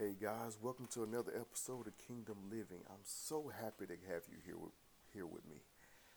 Hey guys, welcome to another episode of Kingdom Living. I'm so happy to have you here with, here with me.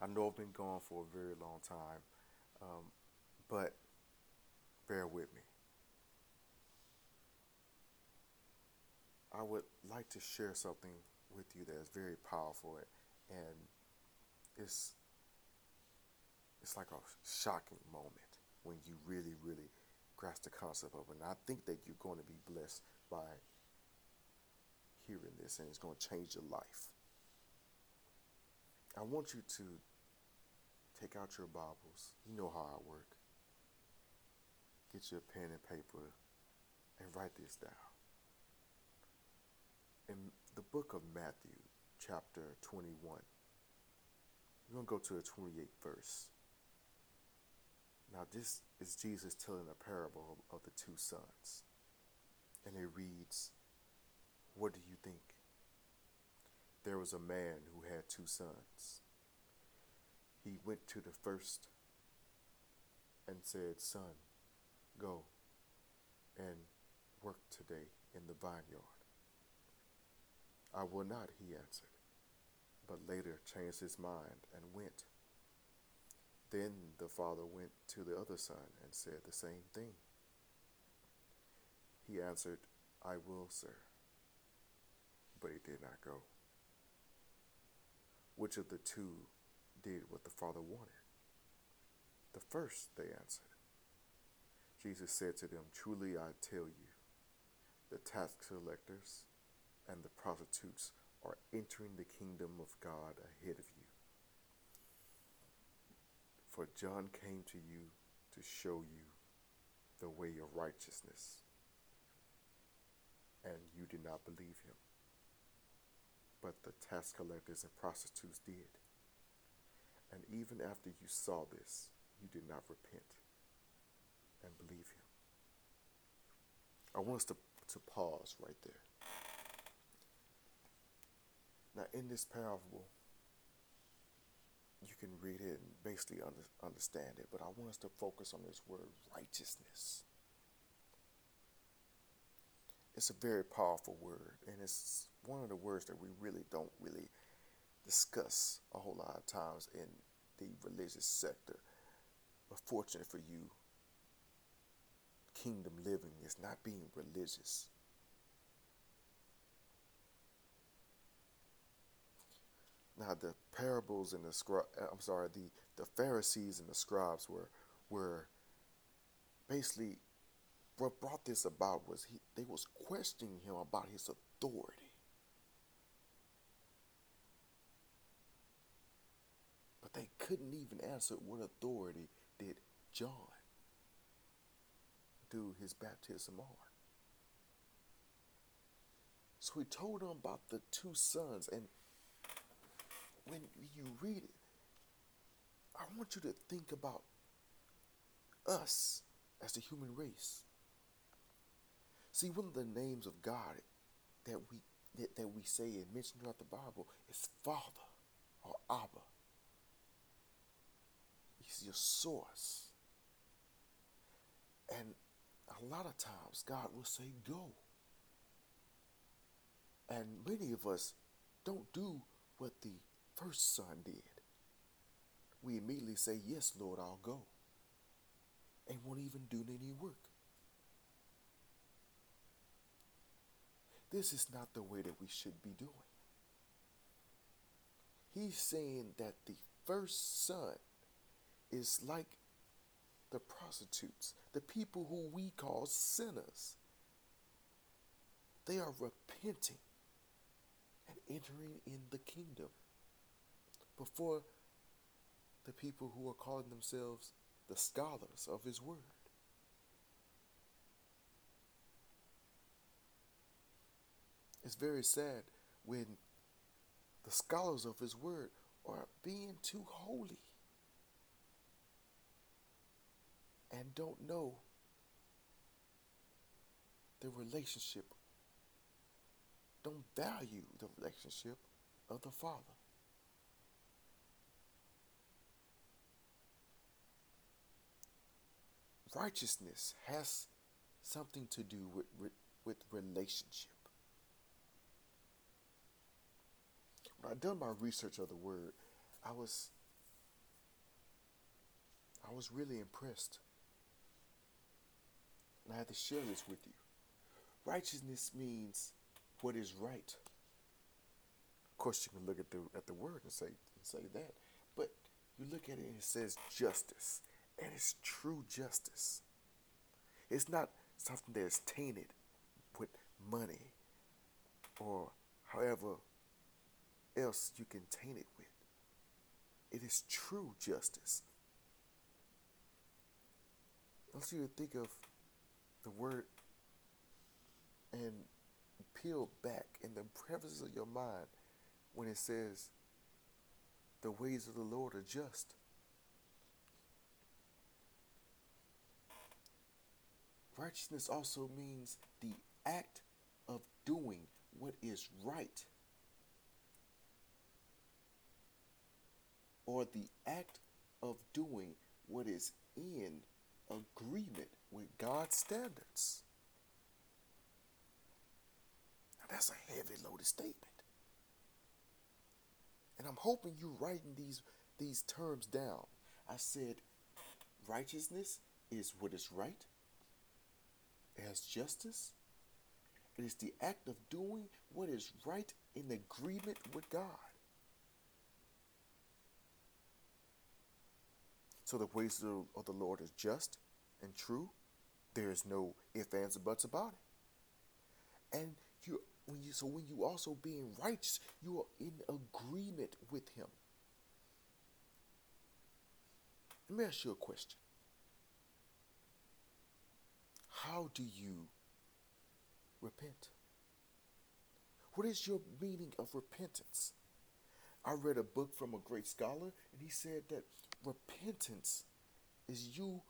I know I've been gone for a very long time, um, but bear with me. I would like to share something with you that is very powerful and it's it's like a shocking moment when you really, really grasp the concept of it. And I think that you're going to be blessed by hearing this and it's going to change your life. I want you to take out your Bibles. You know how I work. Get your pen and paper and write this down. In the book of Matthew, chapter 21, we're going to go to the 28th verse. Now, this is Jesus telling a parable of the two sons. And it reads, what do you think? There was a man who had two sons. He went to the first and said, Son, go and work today in the vineyard. I will not, he answered, but later changed his mind and went. Then the father went to the other son and said the same thing. He answered, I will, sir but he did not go. Which of the two did what the Father wanted? The first, they answered. Jesus said to them, Truly I tell you, the tax collectors and the prostitutes are entering the kingdom of God ahead of you. For John came to you to show you the way of righteousness, and you did not believe him but the tax collectors and prostitutes did. And even after you saw this, you did not repent and believe him. I want us to, to pause right there. Now, in this parable, you can read it and basically under, understand it, but I want us to focus on this word righteousness. It's a very powerful word, and it's one of the words that we really don't really discuss a whole lot of times in the religious sector. But fortunate for you, kingdom living is not being religious. Now the parables and the scribe, uh, I'm sorry, the, the Pharisees and the scribes were were basically what brought this about was he they was questioning him about his authority. But they couldn't even answer what authority did John do his baptism on. So he told them about the two sons and when you read it, I want you to think about us as the human race. See, one of the names of God that we that, that we say and mention throughout the Bible is Father or Abba. He's your source. And a lot of times God will say, go. And many of us don't do what the first son did. We immediately say, Yes, Lord, I'll go. And won't even do any work. This is not the way that we should be doing. He's saying that the first son is like the prostitutes, the people who we call sinners. They are repenting and entering in the kingdom before the people who are calling themselves the scholars of his word. It's very sad when the scholars of his word are being too holy and don't know the relationship, don't value the relationship of the Father. Righteousness has something to do with, with, with relationship. When I done my research of the word, I was I was really impressed. And I have to share this with you. Righteousness means what is right. Of course, you can look at the at the word and say and say that, but you look at it and it says justice, and it's true justice. It's not something that is tainted with money or however else you can taint it with. It is true justice. I want you to think of the word and peel back in the crevices of your mind when it says, the ways of the Lord are just. Righteousness also means the act of doing what is right, or the act of doing what is in agreement with God's standards. Now that's a heavy loaded statement. And I'm hoping you're writing these these terms down. I said righteousness is what is right. it has justice. It is the act of doing what is right in agreement with God. So the ways of the Lord is just and true. There is no ifs, ands, or buts about it. And you when you so when you also being righteous, you are in agreement with him. Let me ask you a question. How do you repent? What is your meaning of repentance? I read a book from a great scholar, and he said that repentance is you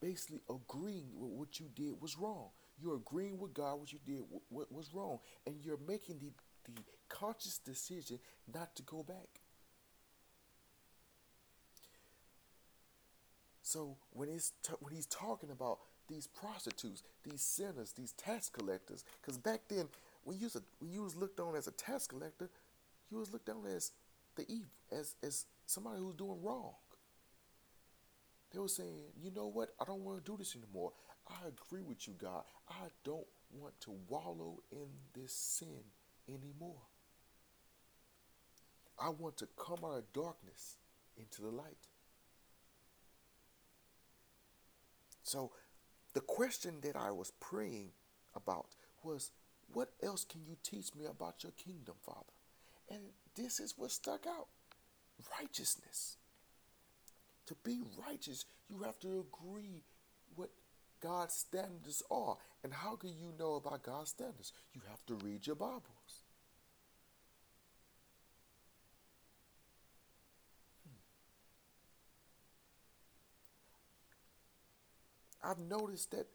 basically agreeing with what you did was wrong. You're agreeing with God what you did what was wrong, and you're making the, the conscious decision not to go back. So when he's t- when he's talking about these prostitutes, these sinners, these tax collectors, because back then when you was a, when you was looked on as a tax collector, you was looked on as the evil, as as somebody who's doing wrong. They were saying, you know what? I don't want to do this anymore. I agree with you, God. I don't want to wallow in this sin anymore. I want to come out of darkness into the light. So, the question that I was praying about was, What else can you teach me about your kingdom, Father? And this is what stuck out righteousness. To be righteous, you have to agree what God's standards are. And how can you know about God's standards? You have to read your Bibles. Hmm. I've noticed that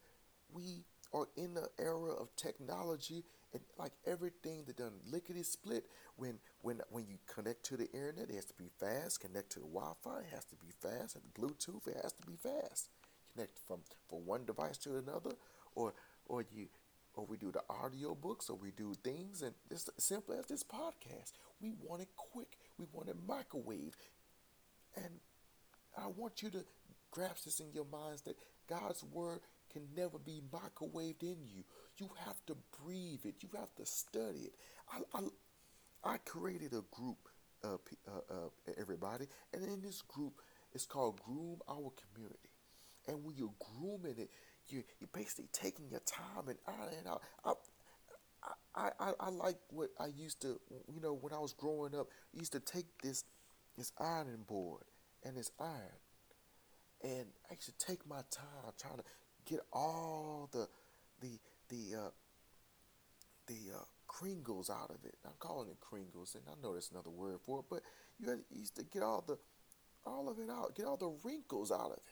we are in the era of technology and like everything that done lickety split when when when you connect to the internet it has to be fast connect to the wi-fi it has to be fast and bluetooth it has to be fast connect from from one device to another, or or you or we do the audio books, or we do things, and just simple as this podcast. We want it quick. We want it microwave, and I want you to grasp this in your minds that God's word can never be microwaved in you. You have to breathe it. You have to study it. I I, I created a group, uh, uh, uh, everybody, and in this group, it's called Groom Our Community. And when you're grooming it, you, you're basically taking your time and ironing out. I, I, I, I like what I used to, you know, when I was growing up, I used to take this this ironing board and this iron, and I used take my time trying to get all the the the uh, the uh, kringles out of it. I'm calling it kringles, and I know there's another word for it, but you, used to get all the all of it out, get all the wrinkles out of it.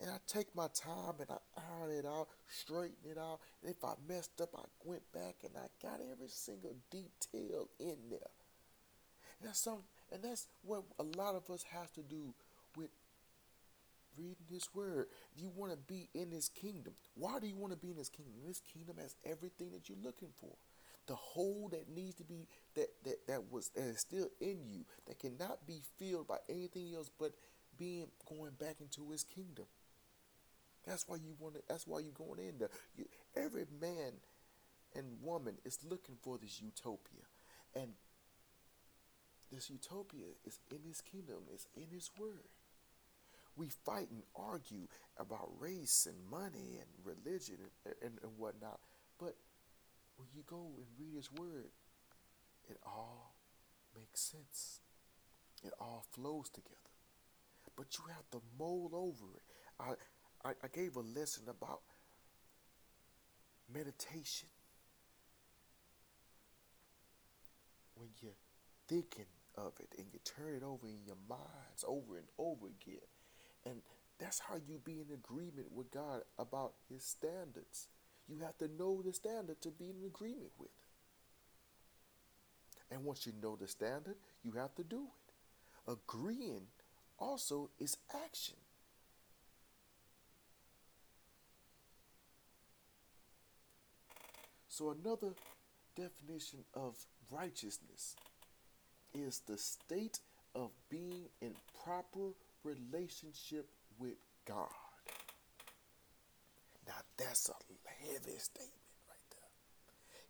And I take my time and I iron it out, straighten it out. And if I messed up, I went back and I got every single detail in there. And that's and that's what a lot of us have to do with reading this word. You want to be in his kingdom. Why do you want to be in his kingdom? This kingdom has everything that you're looking for. the hole that needs to be that that that was that is still in you that cannot be filled by anything else but being going back into his kingdom that's why you want to that's why you're going in there you, every man and woman is looking for this utopia and this utopia is in his kingdom it's in his word we fight and argue about race and money and religion and, and, and whatnot but when you go and read his word, it all makes sense. It all flows together. But you have to mold over it. I, I, I gave a lesson about meditation. When you're thinking of it and you turn it over in your minds over and over again. And that's how you be in agreement with God about his standards. You have to know the standard to be in agreement with. And once you know the standard, you have to do it. Agreeing also is action. So, another definition of righteousness is the state of being in proper relationship with God. Now, that's a heavy statement right there.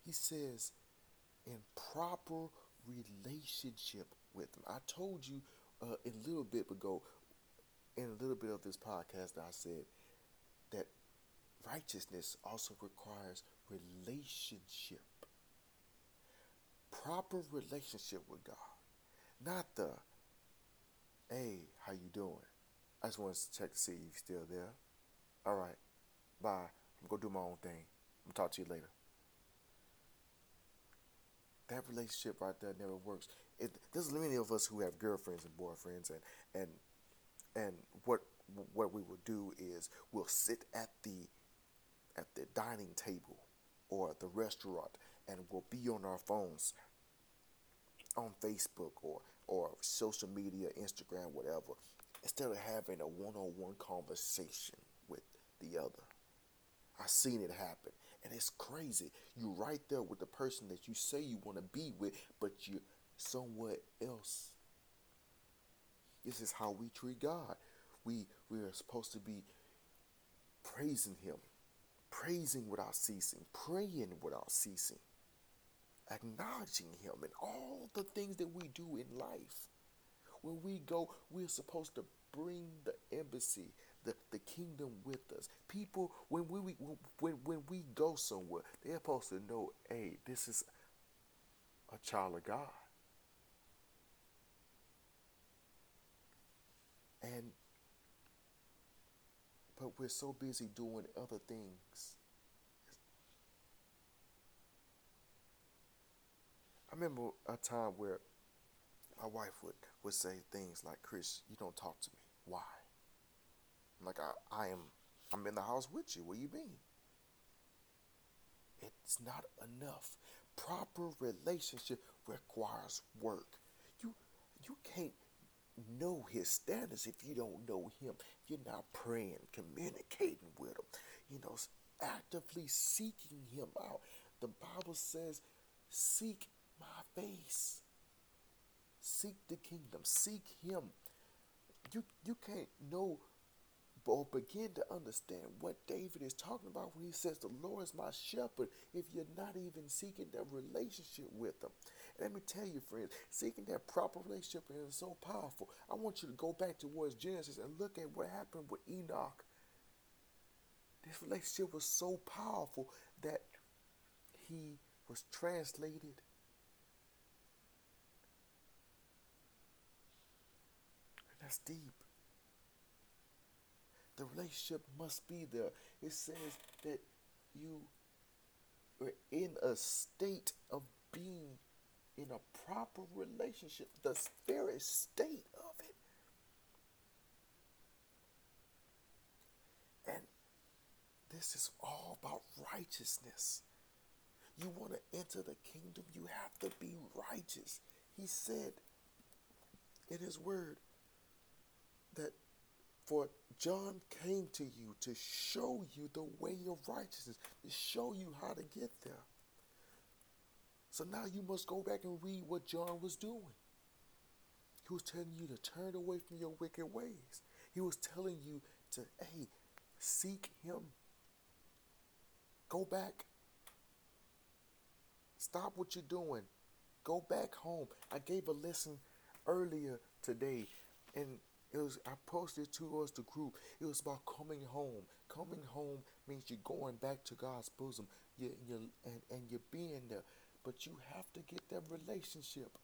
He says, in proper relationship with him. I told you uh, a little bit ago, in a little bit of this podcast, I said that righteousness also requires relationship. Proper relationship with God. Not the, hey, how you doing? I just wanted to check to see if you're still there. All right, bye. I'm gonna do my own thing. I'm gonna talk to you later. That relationship right there never works. It, there's many of us who have girlfriends and boyfriends, and and and what what we will do is we'll sit at the at the dining table or the restaurant, and we'll be on our phones on Facebook or or social media, Instagram, whatever, instead of having a one-on-one conversation with the other. I've seen it happen. And it's crazy. You're right there with the person that you say you want to be with, but you're somewhere else. This is how we treat God. We we are supposed to be praising him, praising without ceasing, praying without ceasing, acknowledging him in all the things that we do in life. When we go, we're supposed to bring the embassy, the, the kingdom with us. People, when we, when, when we go somewhere, they're supposed to know, hey, this is a child of God. And but we're so busy doing other things. Remember a time where my wife would, would say things like, Chris, you don't talk to me. Why? Like I, I am I'm in the house with you. What do you mean? It's not enough. Proper relationship requires work. You you can't know his standards if you don't know him. You're not praying, communicating with him. You know, actively seeking him out. The Bible says, seek my face. Seek the kingdom. Seek him. You you can't know or begin to understand what David is talking about when he says, The Lord is my shepherd, if you're not even seeking that relationship with him. let me tell you, friends, seeking that proper relationship is so powerful. I want you to go back towards Genesis and look at what happened with Enoch. This relationship was so powerful that he was translated. And that's deep. The relationship must be there. It says that you are in a state of being in a proper relationship, the very state of it. And this is all about righteousness. You want to enter the kingdom, you have to be righteous. He said in his word that for John came to you to show you the way of righteousness, to show you how to get there. So now you must go back and read what John was doing. He was telling you to turn away from your wicked ways. He was telling you to, hey, seek him. Go back. Stop what you're doing. Go back home. I gave a lesson earlier today, and it was I posted to us the group. It was about coming home. Coming home means you're going back to God's bosom. You you and, and you're being there. But you have to get that relationship.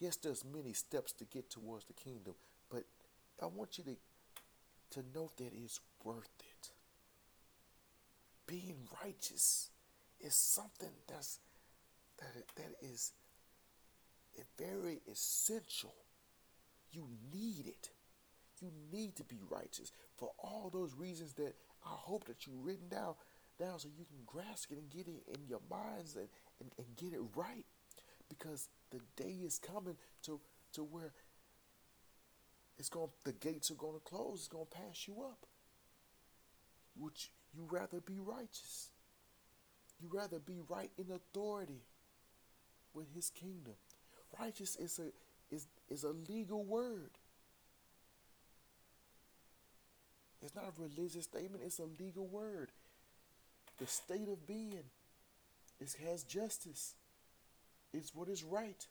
Yes, there's many steps to get towards the kingdom, but I want you to to know that it's worth it. Being righteous is something that's that that is very essential. You need it. You need to be righteous for all those reasons that I hope that you've written down down so you can grasp it and get it in your minds and, and, and get it right. Because the day is coming to to where it's going the gates are going to close, it's going to pass you up. Would you, you rather be righteous? You rather be right in authority with his kingdom. Righteous is a is is a legal word. It's not a religious statement, it's a legal word. The state of being it has justice. It's what is right.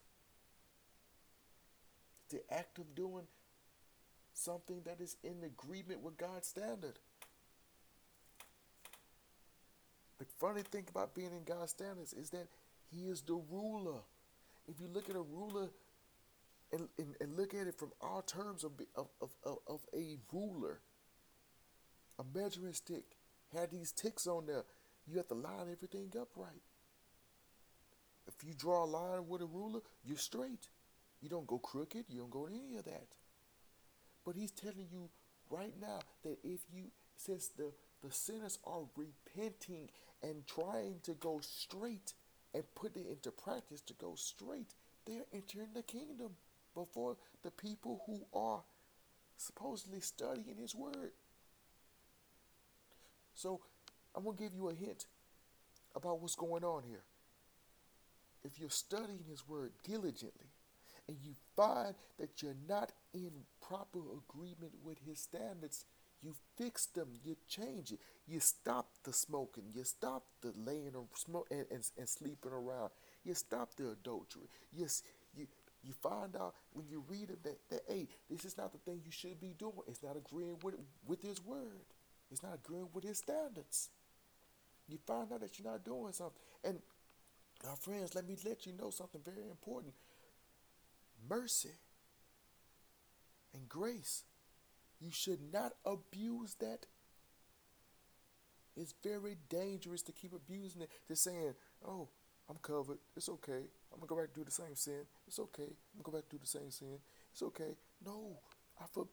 The act of doing something that is in agreement with God's standard. The funny thing about being in God's standards is that He is the ruler. If you look at a ruler and, and, and look at it from our terms of, of, of, of a ruler, a measuring stick had these ticks on there. You have to line everything up right. If you draw a line with a ruler, you're straight. You don't go crooked. You don't go any of that. But he's telling you right now that if you, since the, the sinners are repenting and trying to go straight and put it into practice to go straight, they're entering the kingdom before the people who are supposedly studying his word. So I'm going to give you a hint about what's going on here. If you're studying his word diligently and you find that you're not in proper agreement with his standards, you fix them, you change it, you stop the smoking, you stop the laying of smoke and, and, and sleeping around, you stop the adultery. Yes, you you find out when you read it that, that hey, this is not the thing you should be doing. It's not agreeing with with his word. It's not agreeing with his standards. You find out that you're not doing something. And our friends, let me let you know something very important. Mercy and grace you should not abuse that. It's very dangerous to keep abusing it, to saying, oh, I'm covered. It's okay. I'm going to go back and do the same sin. It's okay. I'm going to go back and do the same sin. It's okay. No. I for,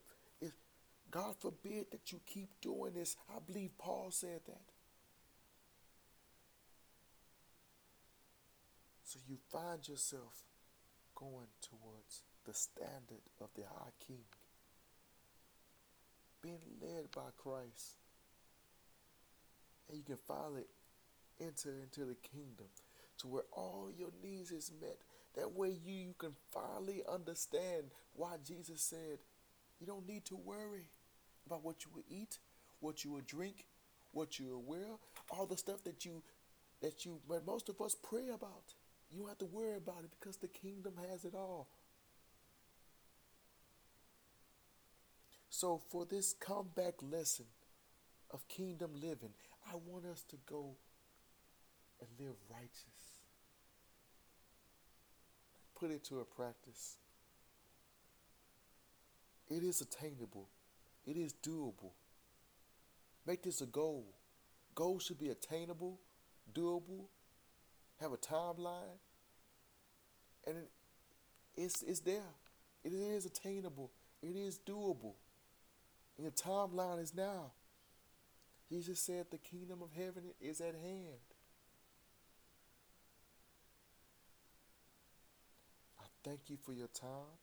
God forbid that you keep doing this. I believe Paul said that. So you find yourself going towards the standard of the high king being led by Christ. And you can finally enter into the kingdom to where all your needs is met. That way you, you can finally understand why Jesus said you don't need to worry about what you will eat, what you will drink, what you will wear, all the stuff that you that you but most of us pray about. You don't have to worry about it because the kingdom has it all. So, for this comeback lesson of kingdom living, I want us to go and live righteous. Put it to a practice. It is attainable, it is doable. Make this a goal. Goals should be attainable, doable, have a timeline, and it's, it's there. It is attainable, it is doable. And your timeline is now. Jesus said the kingdom of heaven is at hand. I thank you for your time.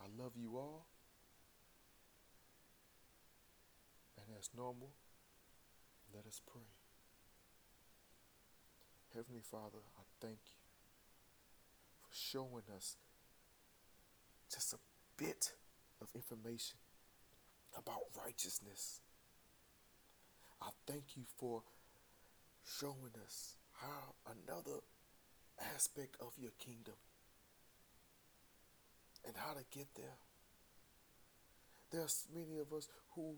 I love you all. And as normal, let us pray. Heavenly Father, I thank you for showing us just a bit of information about righteousness. I thank you for showing us how another aspect of your kingdom and how to get there. There's many of us who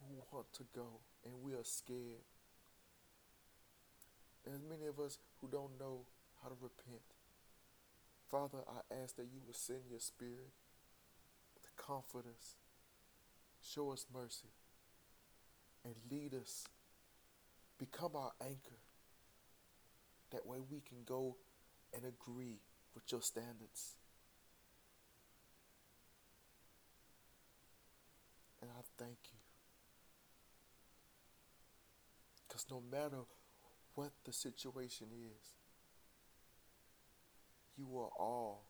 who want to go and we are scared. There's many of us who don't know how to repent. Father, I ask that you will send your spirit to comfort us, show us mercy, and lead us. Become our anchor. That way we can go and agree with your standards. And I thank you. Because no matter what the situation is, you are all.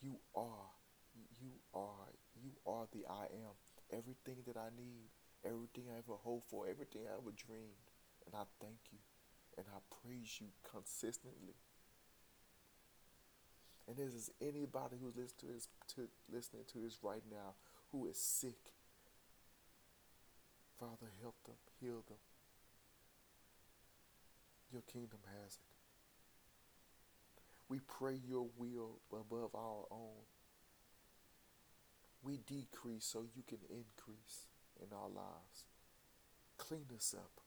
You are. You are. You are the I am. Everything that I need, everything I ever hoped for, everything I ever dreamed. And I thank you. And I praise you consistently. And there's anybody who's listening to this, to, listening to this right now who is sick, Father, help them, heal them. Your kingdom has it. We pray your will above our own. We decrease so you can increase in our lives. Clean us up.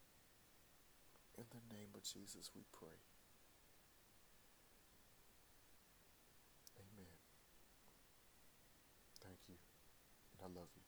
In the name of Jesus, we pray. Amen. Thank you. And I love you.